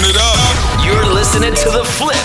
Turn it up. You're listening to The Flip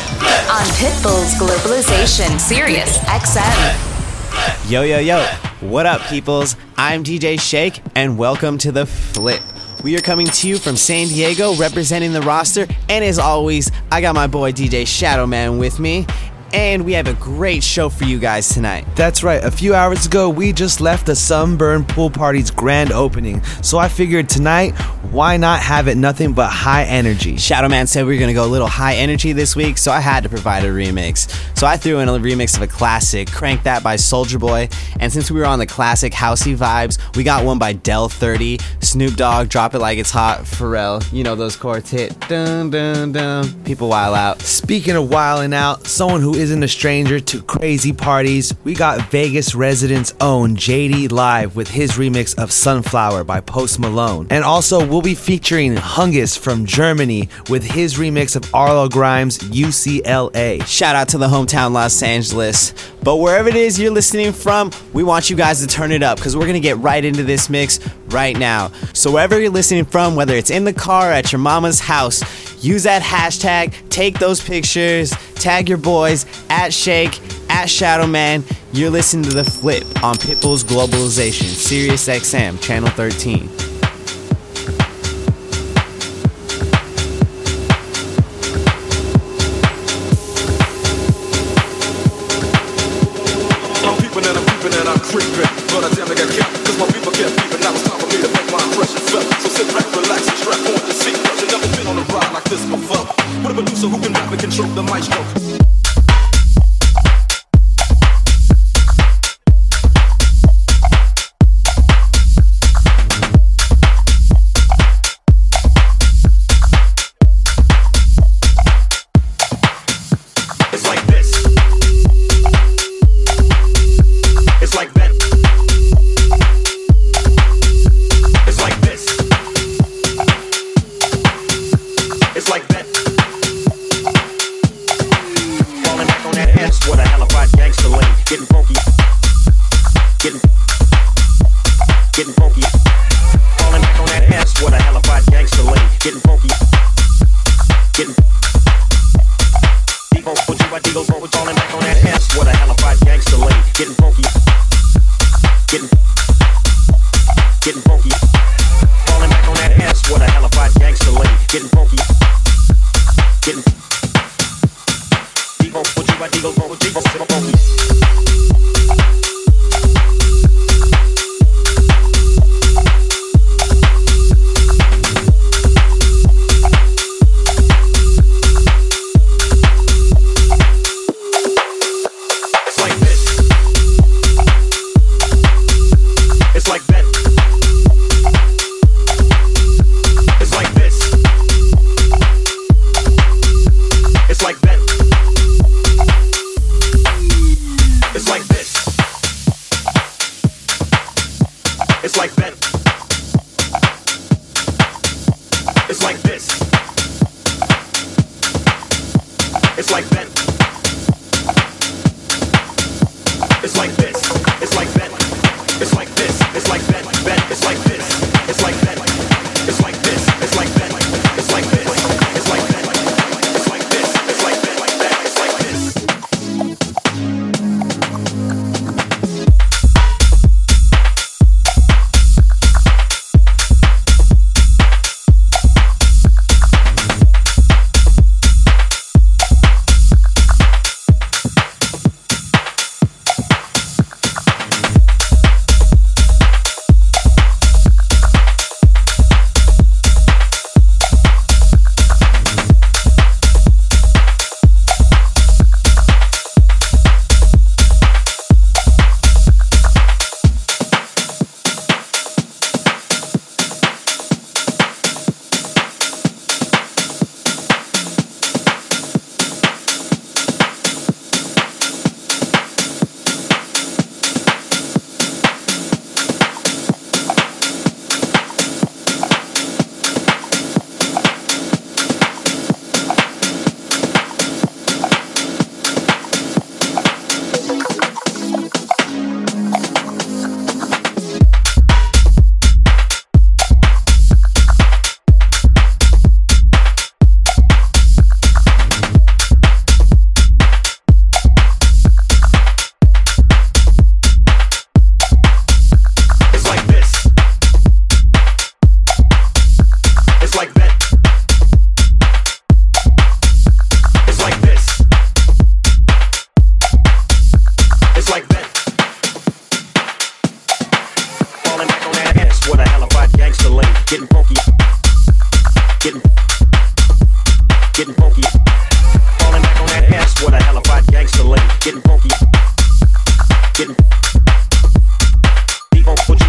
on Pitbull's Globalization Sirius XM. Yo, yo, yo. What up, peoples? I'm DJ Shake, and welcome to The Flip. We are coming to you from San Diego, representing the roster, and as always, I got my boy DJ Shadowman with me and we have a great show for you guys tonight. That's right. A few hours ago, we just left the Sunburn Pool Party's grand opening. So I figured tonight, why not have it nothing but high energy? Shadow Man said we are to go a little high energy this week, so I had to provide a remix. So I threw in a remix of a classic, Crank That by Soulja Boy. And since we were on the classic housey vibes, we got one by Del 30, Snoop Dogg, Drop It Like It's Hot, Pharrell. You know those chords hit. Dun, dun, dun. People while out. Speaking of wilding out, someone who isn't a stranger to crazy parties, we got Vegas residents' own JD live with his remix of Sunflower by Post Malone. And also, we'll be featuring Hungus from Germany with his remix of RL Grime's UCLA. Shout out to the hometown Los Angeles. But wherever it is you're listening from, we want you guys to turn it up because we're going to get right into this mix right now. So wherever you're listening from, whether it's in the car, at your mama's house, use that hashtag, take those pictures, tag your boys at Shake, at Shadowman. You're listening to The Flip on Pitbull's Globalization, Sirius XM, Channel 13.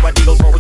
what deal goes.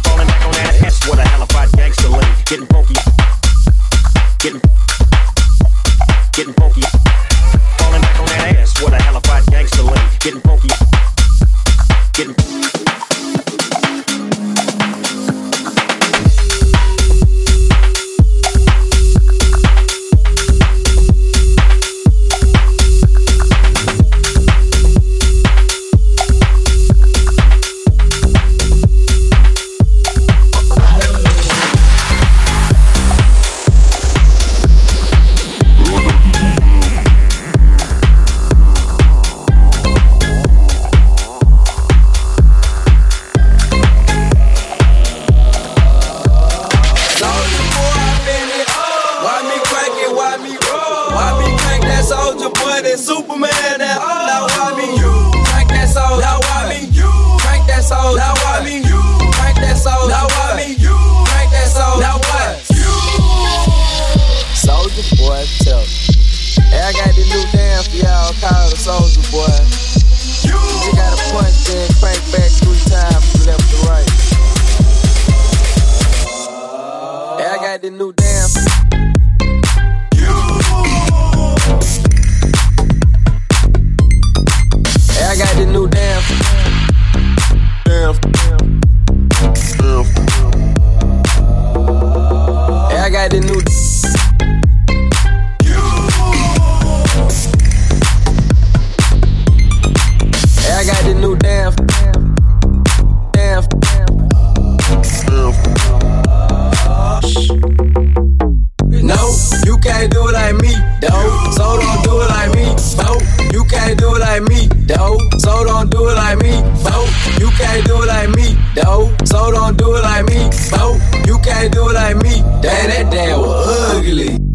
can't do it like me, though. So don't do it like me, bo. You can't do it like me. Damn, that damn was ugly.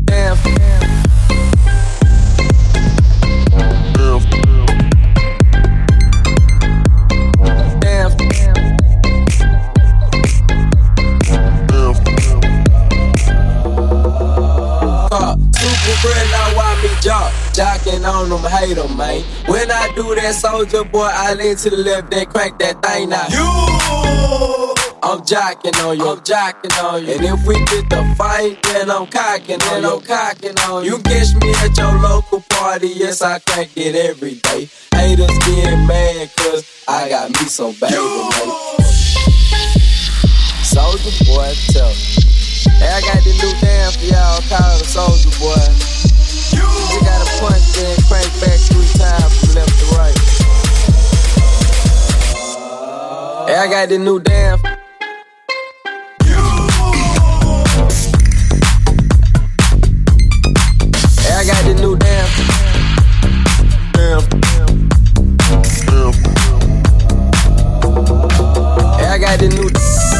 Soldier boy, I lean to the left, then crank that thing now. You, I'm jocking on you, I'm jocking on you. And if we get the fight, then I'm cocking, then I'm cocking on you. You catch me at your local party, yes, I crank it every day. Haters get mad, cause I got me some baby, Soldier boy, tell me. Hey, I got the new dance for y'all, call it a soldier boy. You gotta punch, then crank back three times from left to right. I got the new damn. I got the new I got the new.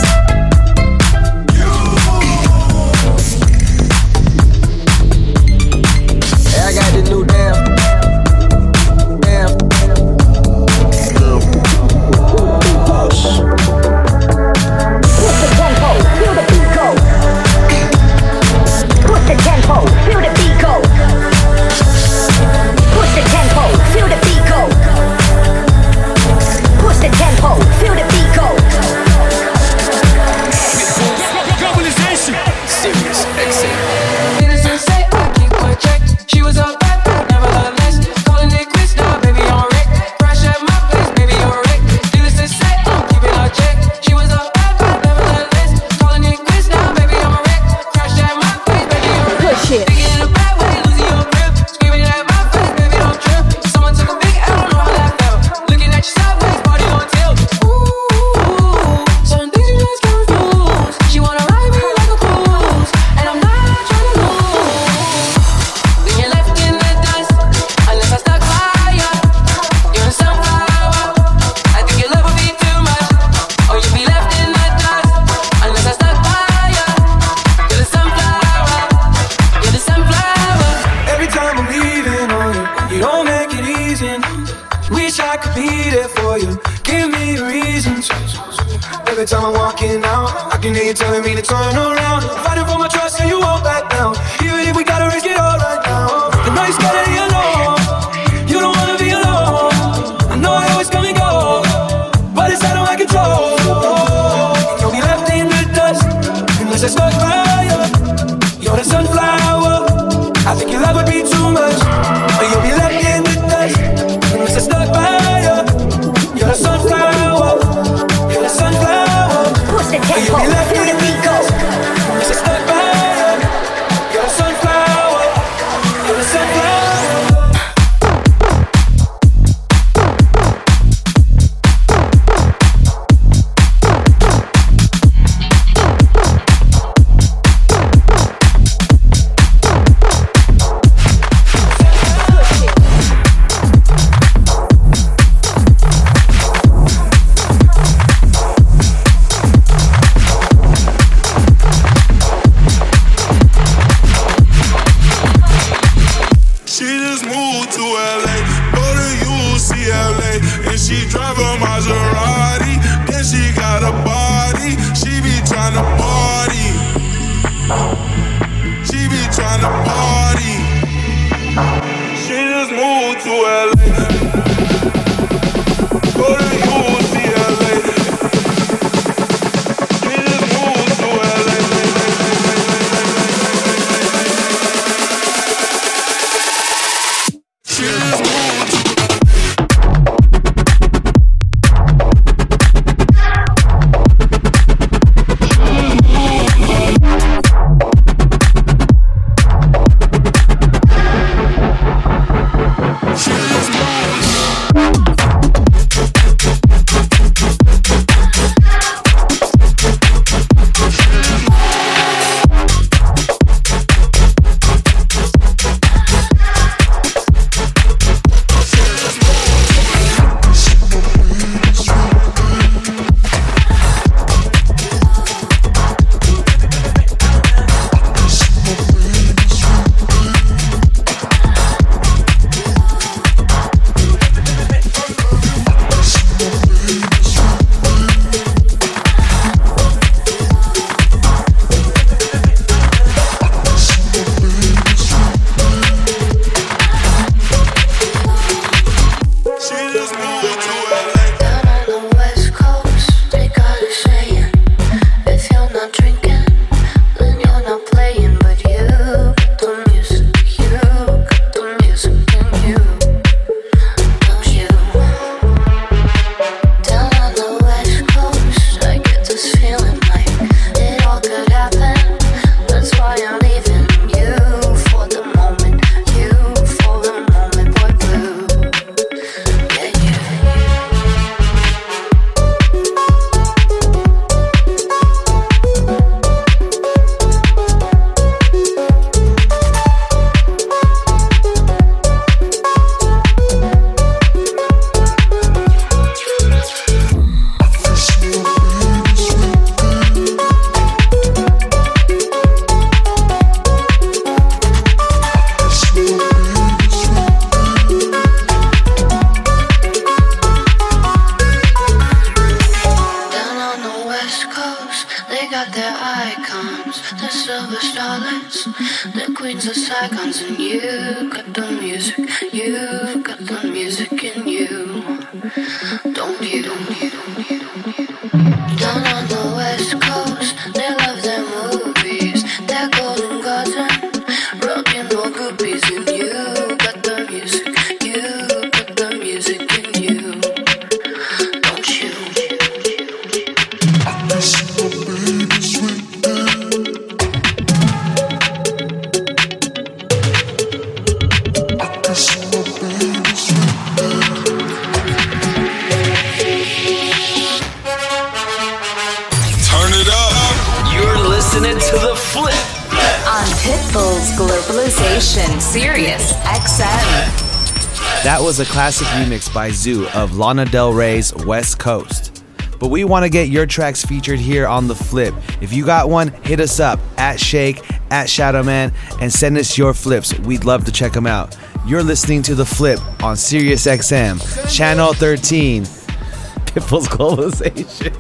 by Zhu of Lana Del Rey's West Coast. But we want to get your tracks featured here on The Flip. If you got one, hit us up at Shake, at Shadowman, and send us your flips. We'd love to check them out. You're listening to The Flip on SiriusXM, Channel 13, Pitbull's Globalization.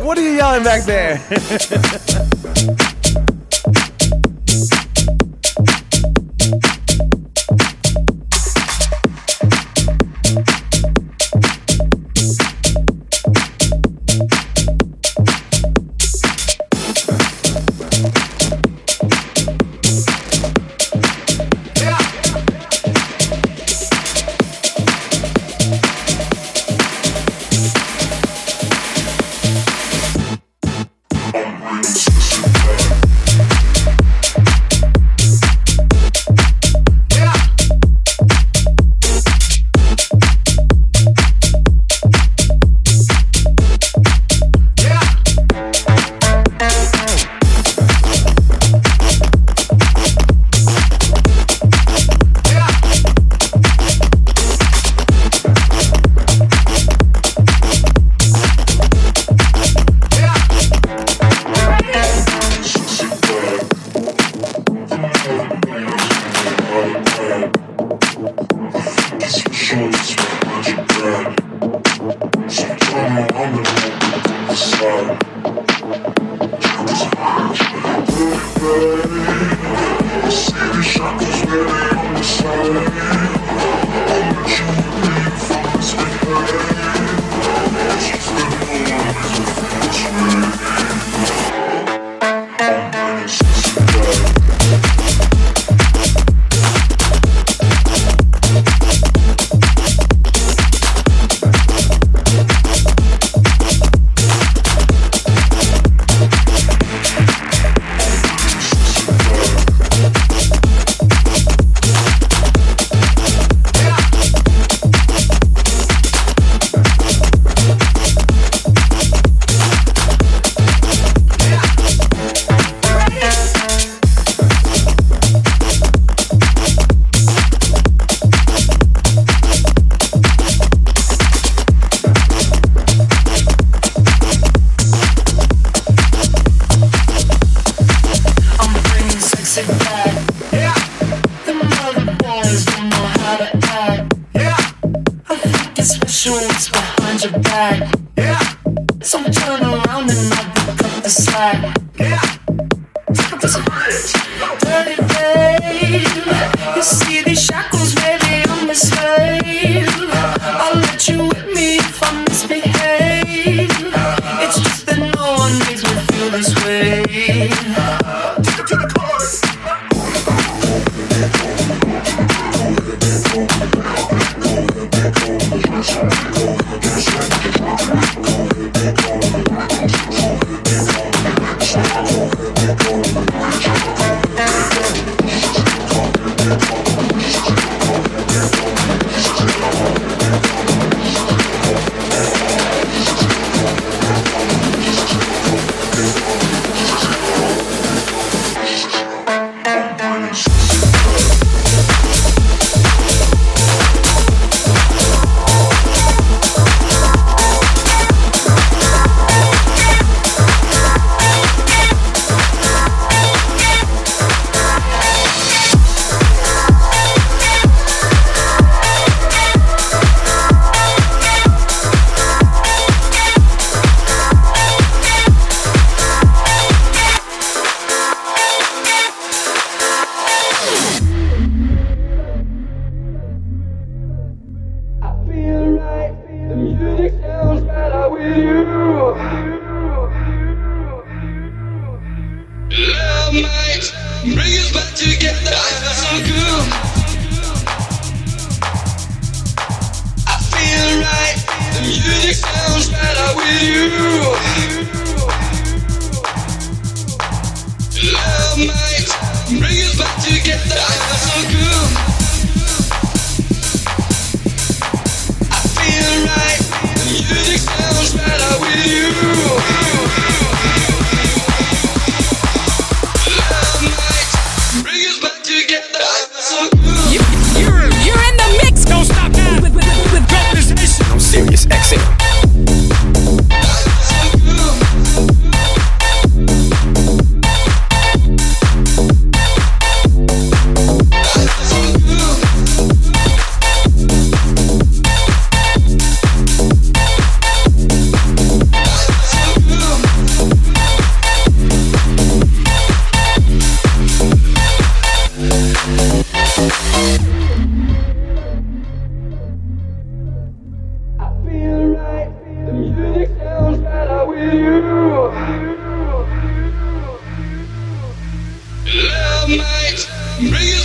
what are you yelling back there?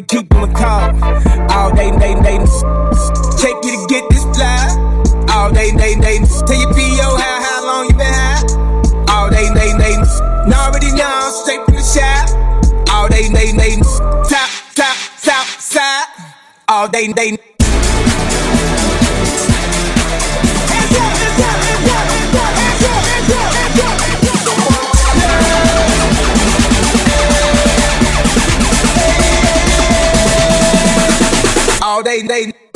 they keep doing call. All day, day, day. Take you to get this fly. All day, day, day. Tell your PO how, how long you been high. All day, day, day. Now already know, straight from the shop. All day, day, day. Top, top, top, side. All day, day. they they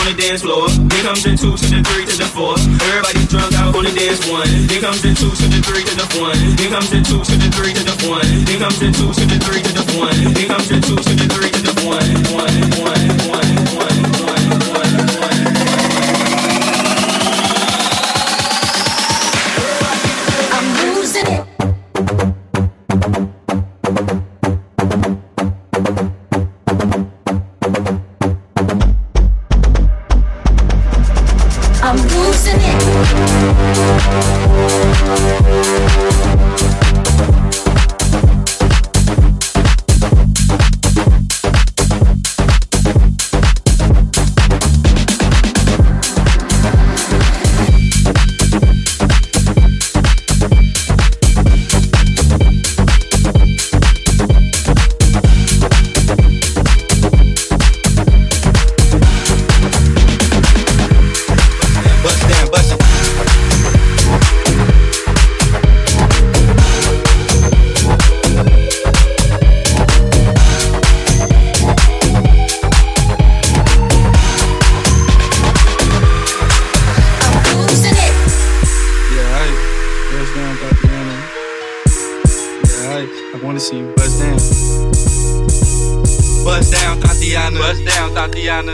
on the dance floor. Then comes the two to the three to the four. Everybody's drunk out on the dance one. Then comes the two to the three to the one. Then comes the two to the three to the one. Then comes the two to the three to the one. Then comes the two to the see you bust down. Bust down, Tatiana. Bust down, Tatiana.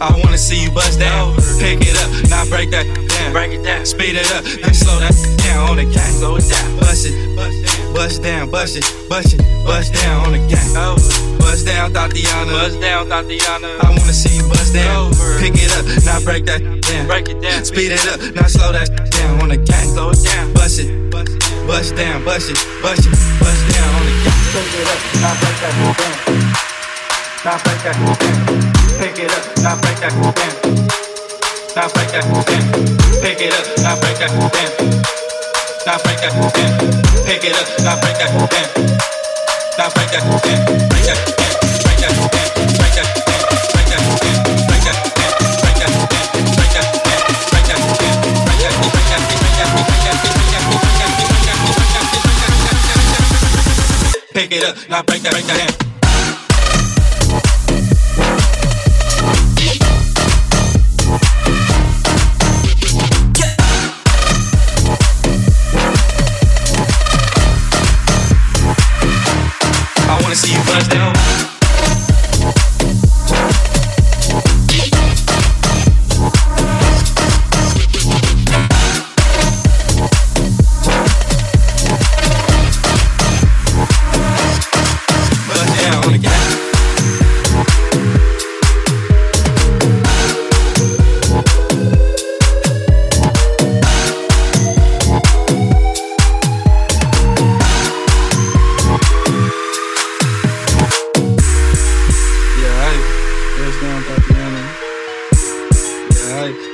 I wanna see you bust down. Pick it up, now break that down. Break it down. Speed it up, then slow that down on the gang. Slow it down. Bust it, bust down, bust it, bust it, bust down on the gang. Over. Bust down, Tatiana. Bust down, Tatiana. I wanna see you bust down. Pick it up, now break that down. Break it down. Speed it up, now slow that down on the gang. Slow it down. Bust it. Bust down, bust it, bust it, bust down on the yacht. Pick it up, not break that whole band. Now break that whole band. Pick it up, not break that whole band. Now break that whole band. Pick it up, not break that whole band. Now break that whole band. Pick it up, now break that whole band. Now break that whole band. Break that, break that whole band. Break that, break that, break that whole band. pick it up, now break that, break that.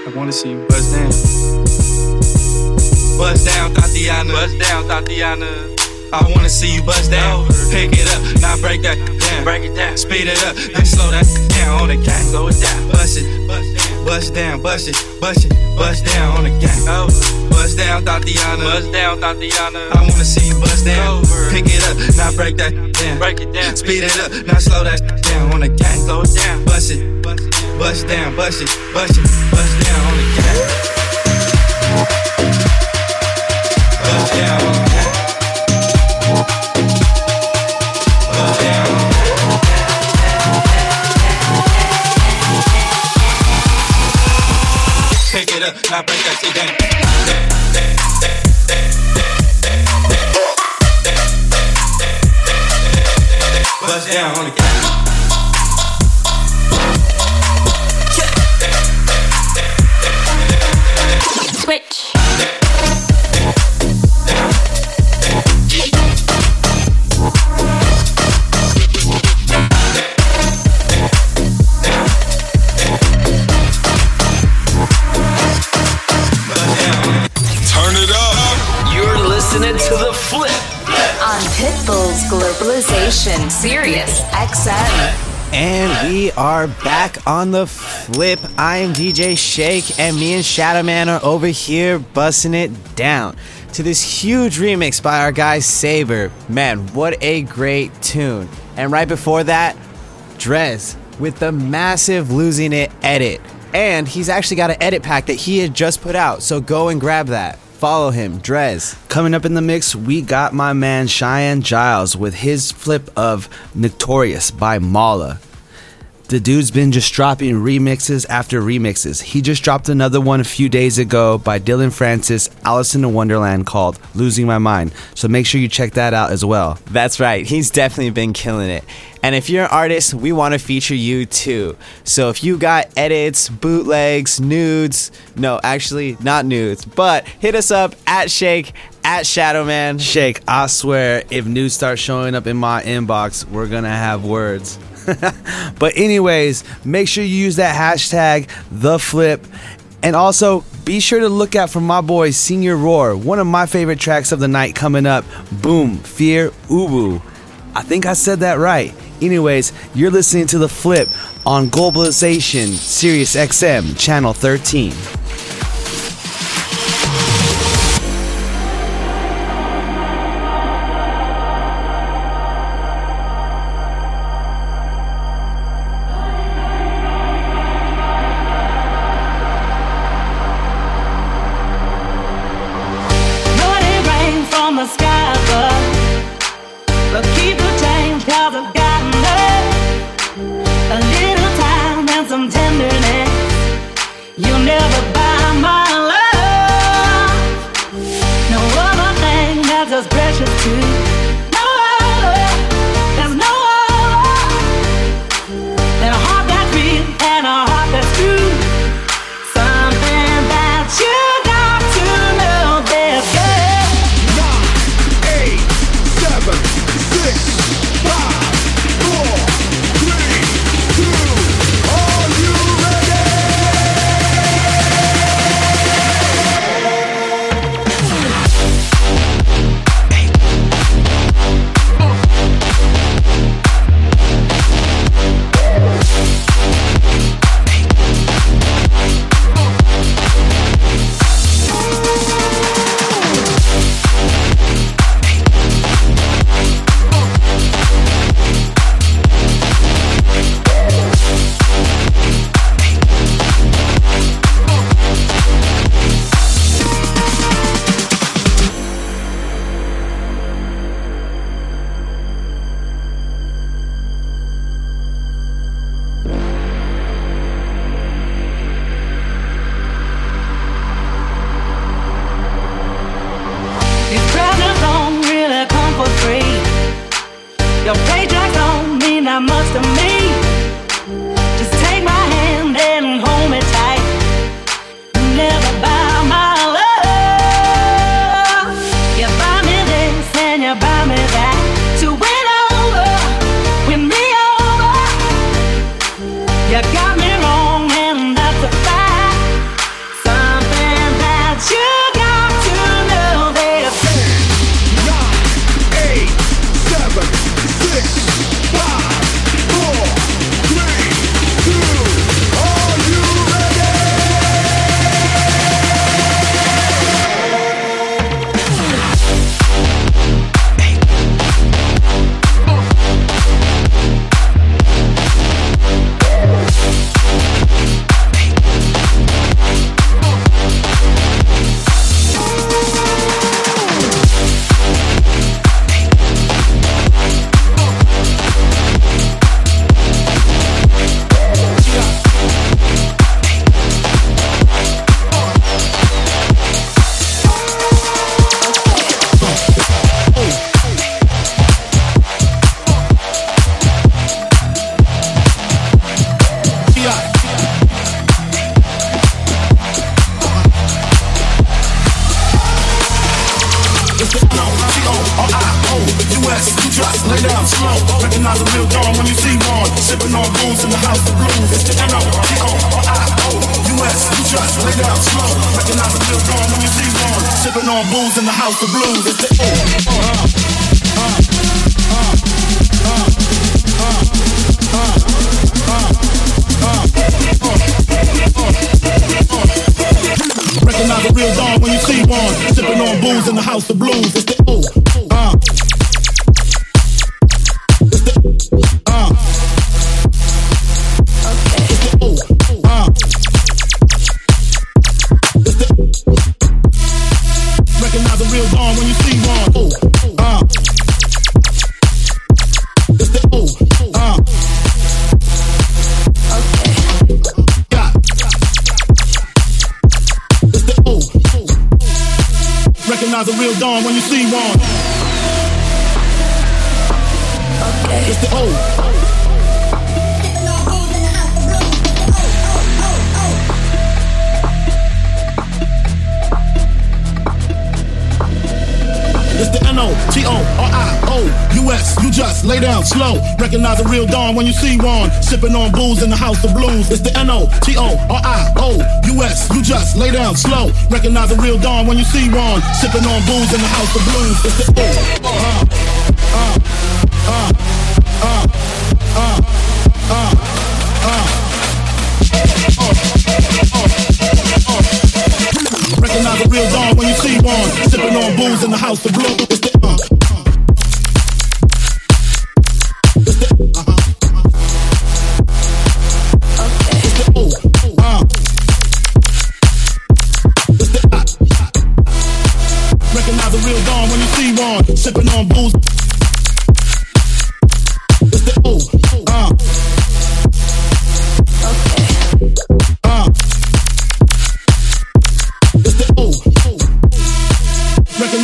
I, I wanna see you buzz down. Buzz down, Tatiana. Buzz down, Tatiana. I wanna see you buzz down. Pick it up, now break that down. Break it down. Speed it up, then slow that down on the gang. Slow it down. Bust it, bust down, bust it, bust it, bust down on the gang. Buzz down, Tatiana. Buzz down, Tatiana. I wanna see you buzz down. Pick it up, now break that down. Break it down. Speed it up, now slow that down on the gang. Slow it down. Bust it, bust down, bust it, bust it, bust down on the gang. Bust down on the gang. Bust down. on the gas. Pick it up, now break that shit down. Bust down on the gang. And we are back on the flip. I am DJ Shake, and me and Shadow Man are over here busting it down. to this huge remix by our guy Saber. Man, what a great tune. And right before that, Drezz with the massive Losing It edit. And he's actually got an edit pack that he had just put out, so go and grab that. Follow him, Drezz. Coming up in the mix, we got my man Cheyenne Giles with his flip of Notorious by Malaa. The dude's been just dropping remixes after remixes. He just dropped another one a few days ago by Dillon Francis, Alison Wonderland called Losing My Mind. So make sure you check that out as well. That's right. He's definitely been killing it. And if you're an artist, we want to feature you too. So if you got edits, bootlegs, nudes, no, actually not nudes, but hit us up at Shake, at Shadowman. Shake, I swear, if nudes start showing up in my inbox, we're gonna have words. but anyways, make sure you use that hashtag the flip. And also be sure to look out for my boy Senor Roar, one of my favorite tracks of the night coming up. Boom, Fear Ubu. I think I said that right. Anyways, you're listening to the flip on Globalization, Sirius XM, channel 13. It's the blues, it's the N-O-T-O-R-I-O-U-S. You just lay down slow. Recognize a real dawn when you see one. Sipping on booze in the house, of blues. It's the ooh. Uh, uh, uh, uh, uh, uh, uh. Recognize a real dawn when you see one. Sipping on booze in the house, of blues. It's the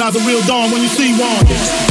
recognize a real dawn when you see one.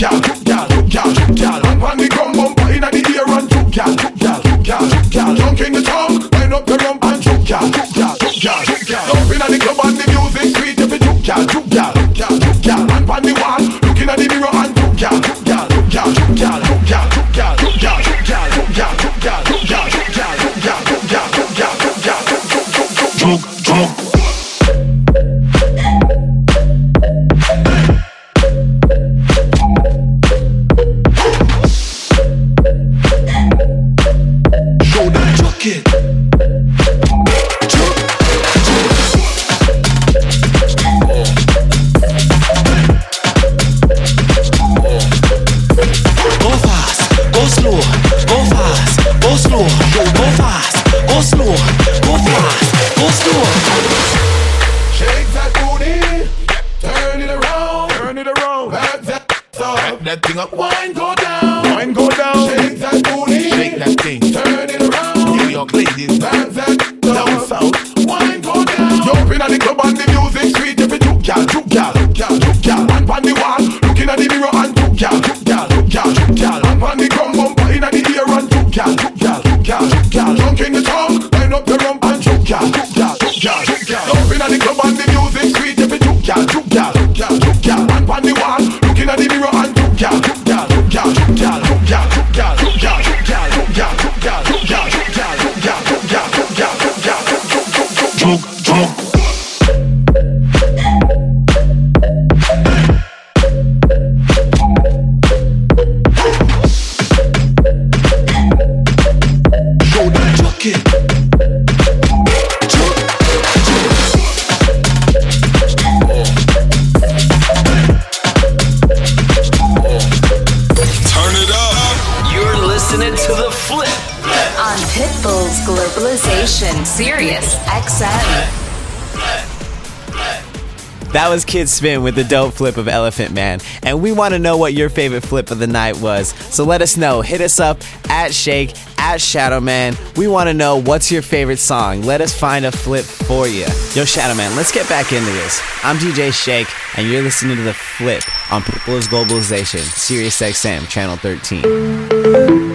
Yeah. That was Kidd Spinn with the dope flip of Elephant Man. And we want to know what your favorite flip of the night was. So let us know. Hit us up at Shake, at Shadow Man. We want to know what's your favorite song. Let us find a flip for you. Yo, Shadow Man, let's get back into this. I'm DJ Shake, and you're listening to The Flip on Pitbull's Globalization, Sirius XM, Channel 13.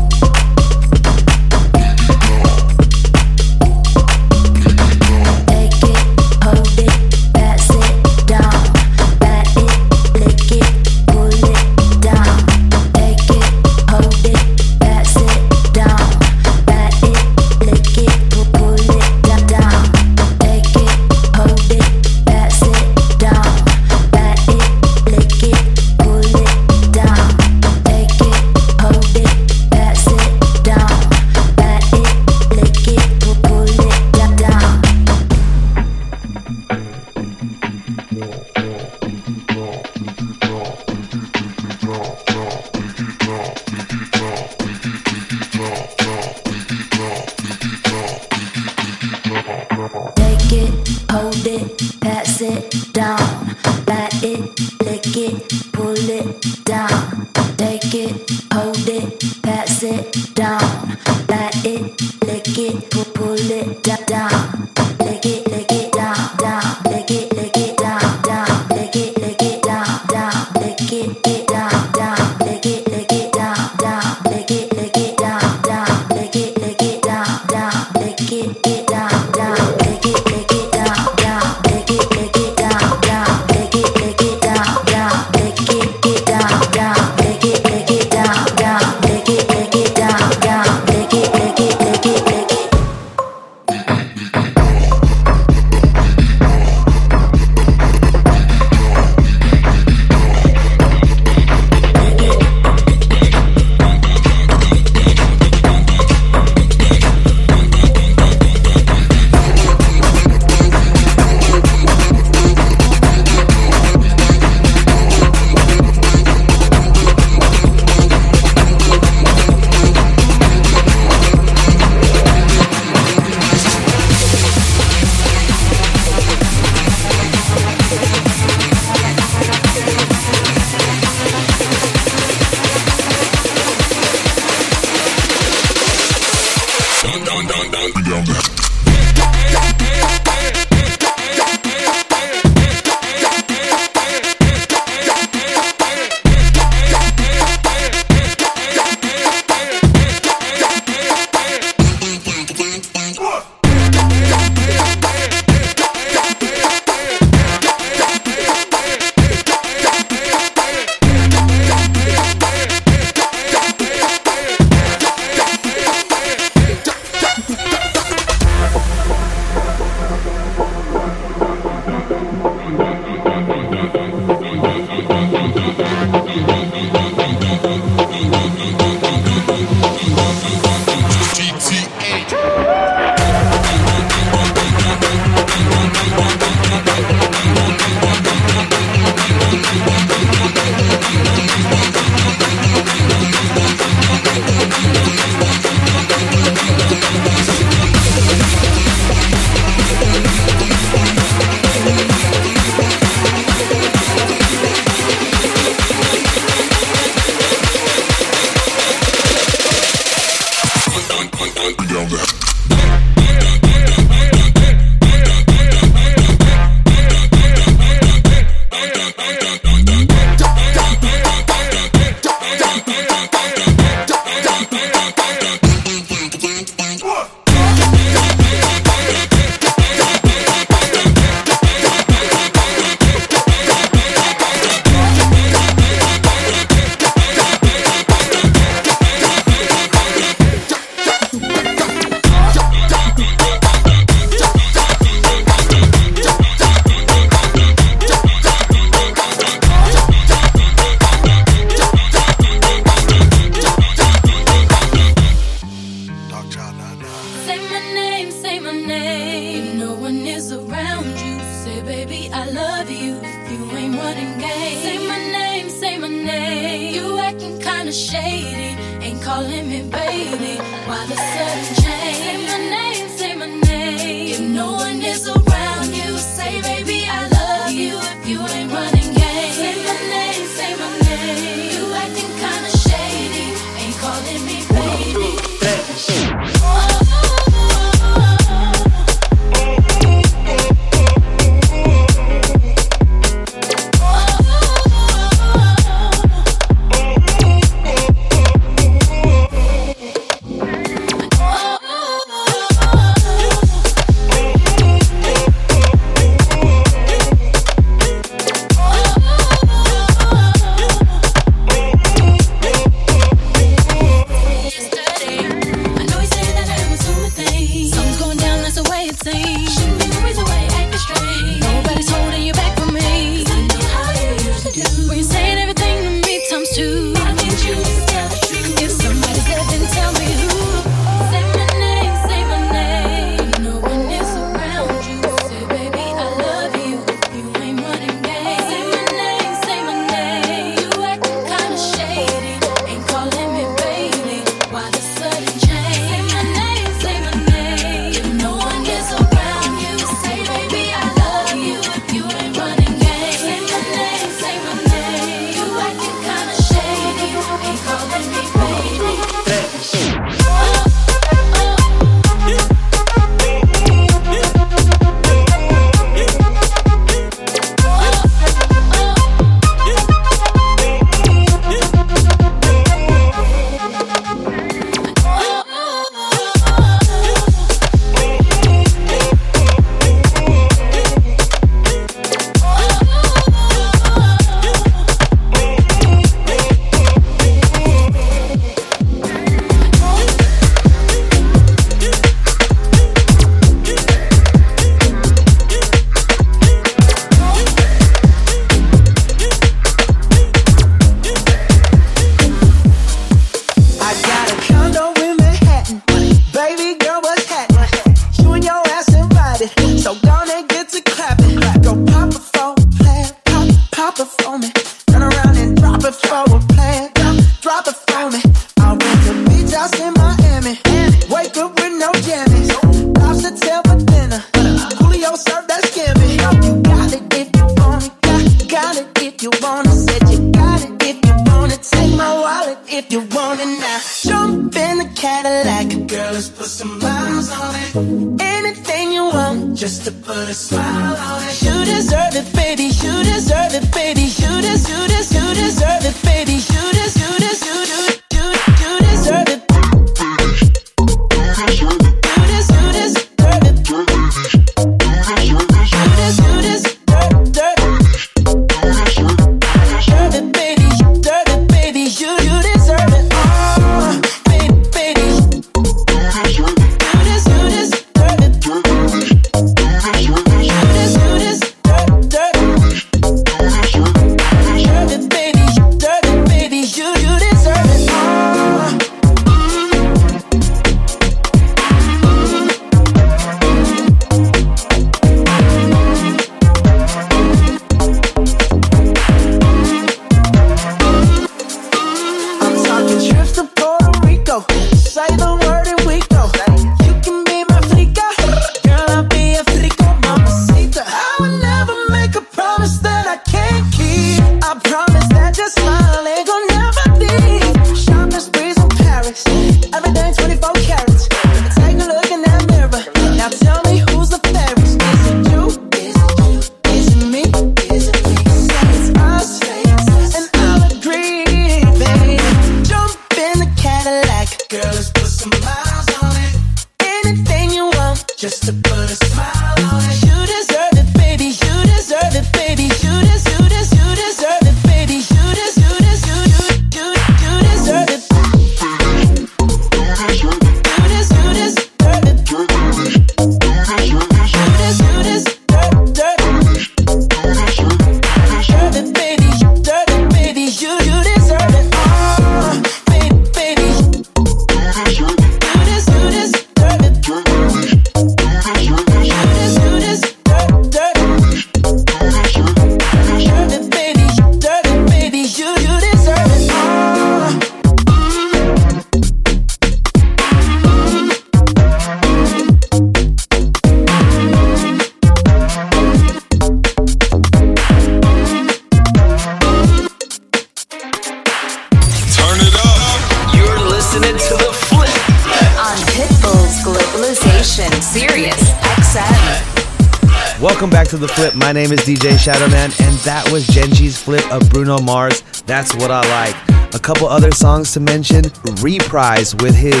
The flip. My name is DJ Shadowman, and that was Jengi's flip of Bruno Mars. That's what I like. A couple other songs to mention Reprise with his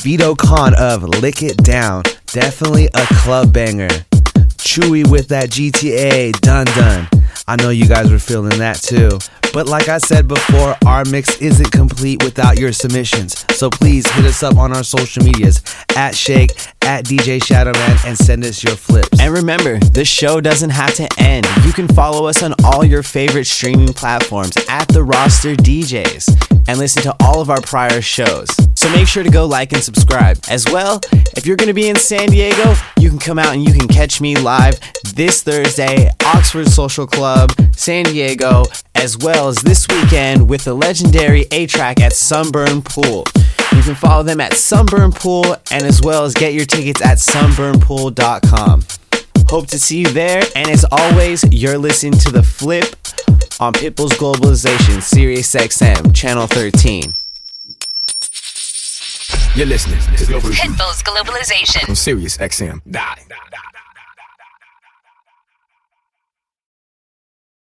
Vito Khan of Lick It Down. Definitely a club banger. Chuwe with that GTA Dun Dun. I know you guys were feeling that too. But like I said before, our mix isn't complete without your submissions. So please hit us up on our social medias at Shake, at DJ Shadowman, and send us your flips. And remember, the show doesn't have to end. You can follow us on all your favorite streaming platforms at the roster DJs and listen to all of our prior shows. So make sure to go like and subscribe. As well, if you're going to be in San Diego, you can come out and you can catch me live this Thursday, Oxford Social Club, San Diego, as well as this weekend with the legendary A-Trak at Sunburn Pool. You can follow them at Sunburn Pool and as well as get your tickets at sunburnpool.com. Hope to see you there. And as always, you're listening to The Flip on Pitbull's Globalization, Sirius XM, Channel 13. You're listening to Global Pitbull's Globalization. on Sirius XM. Die.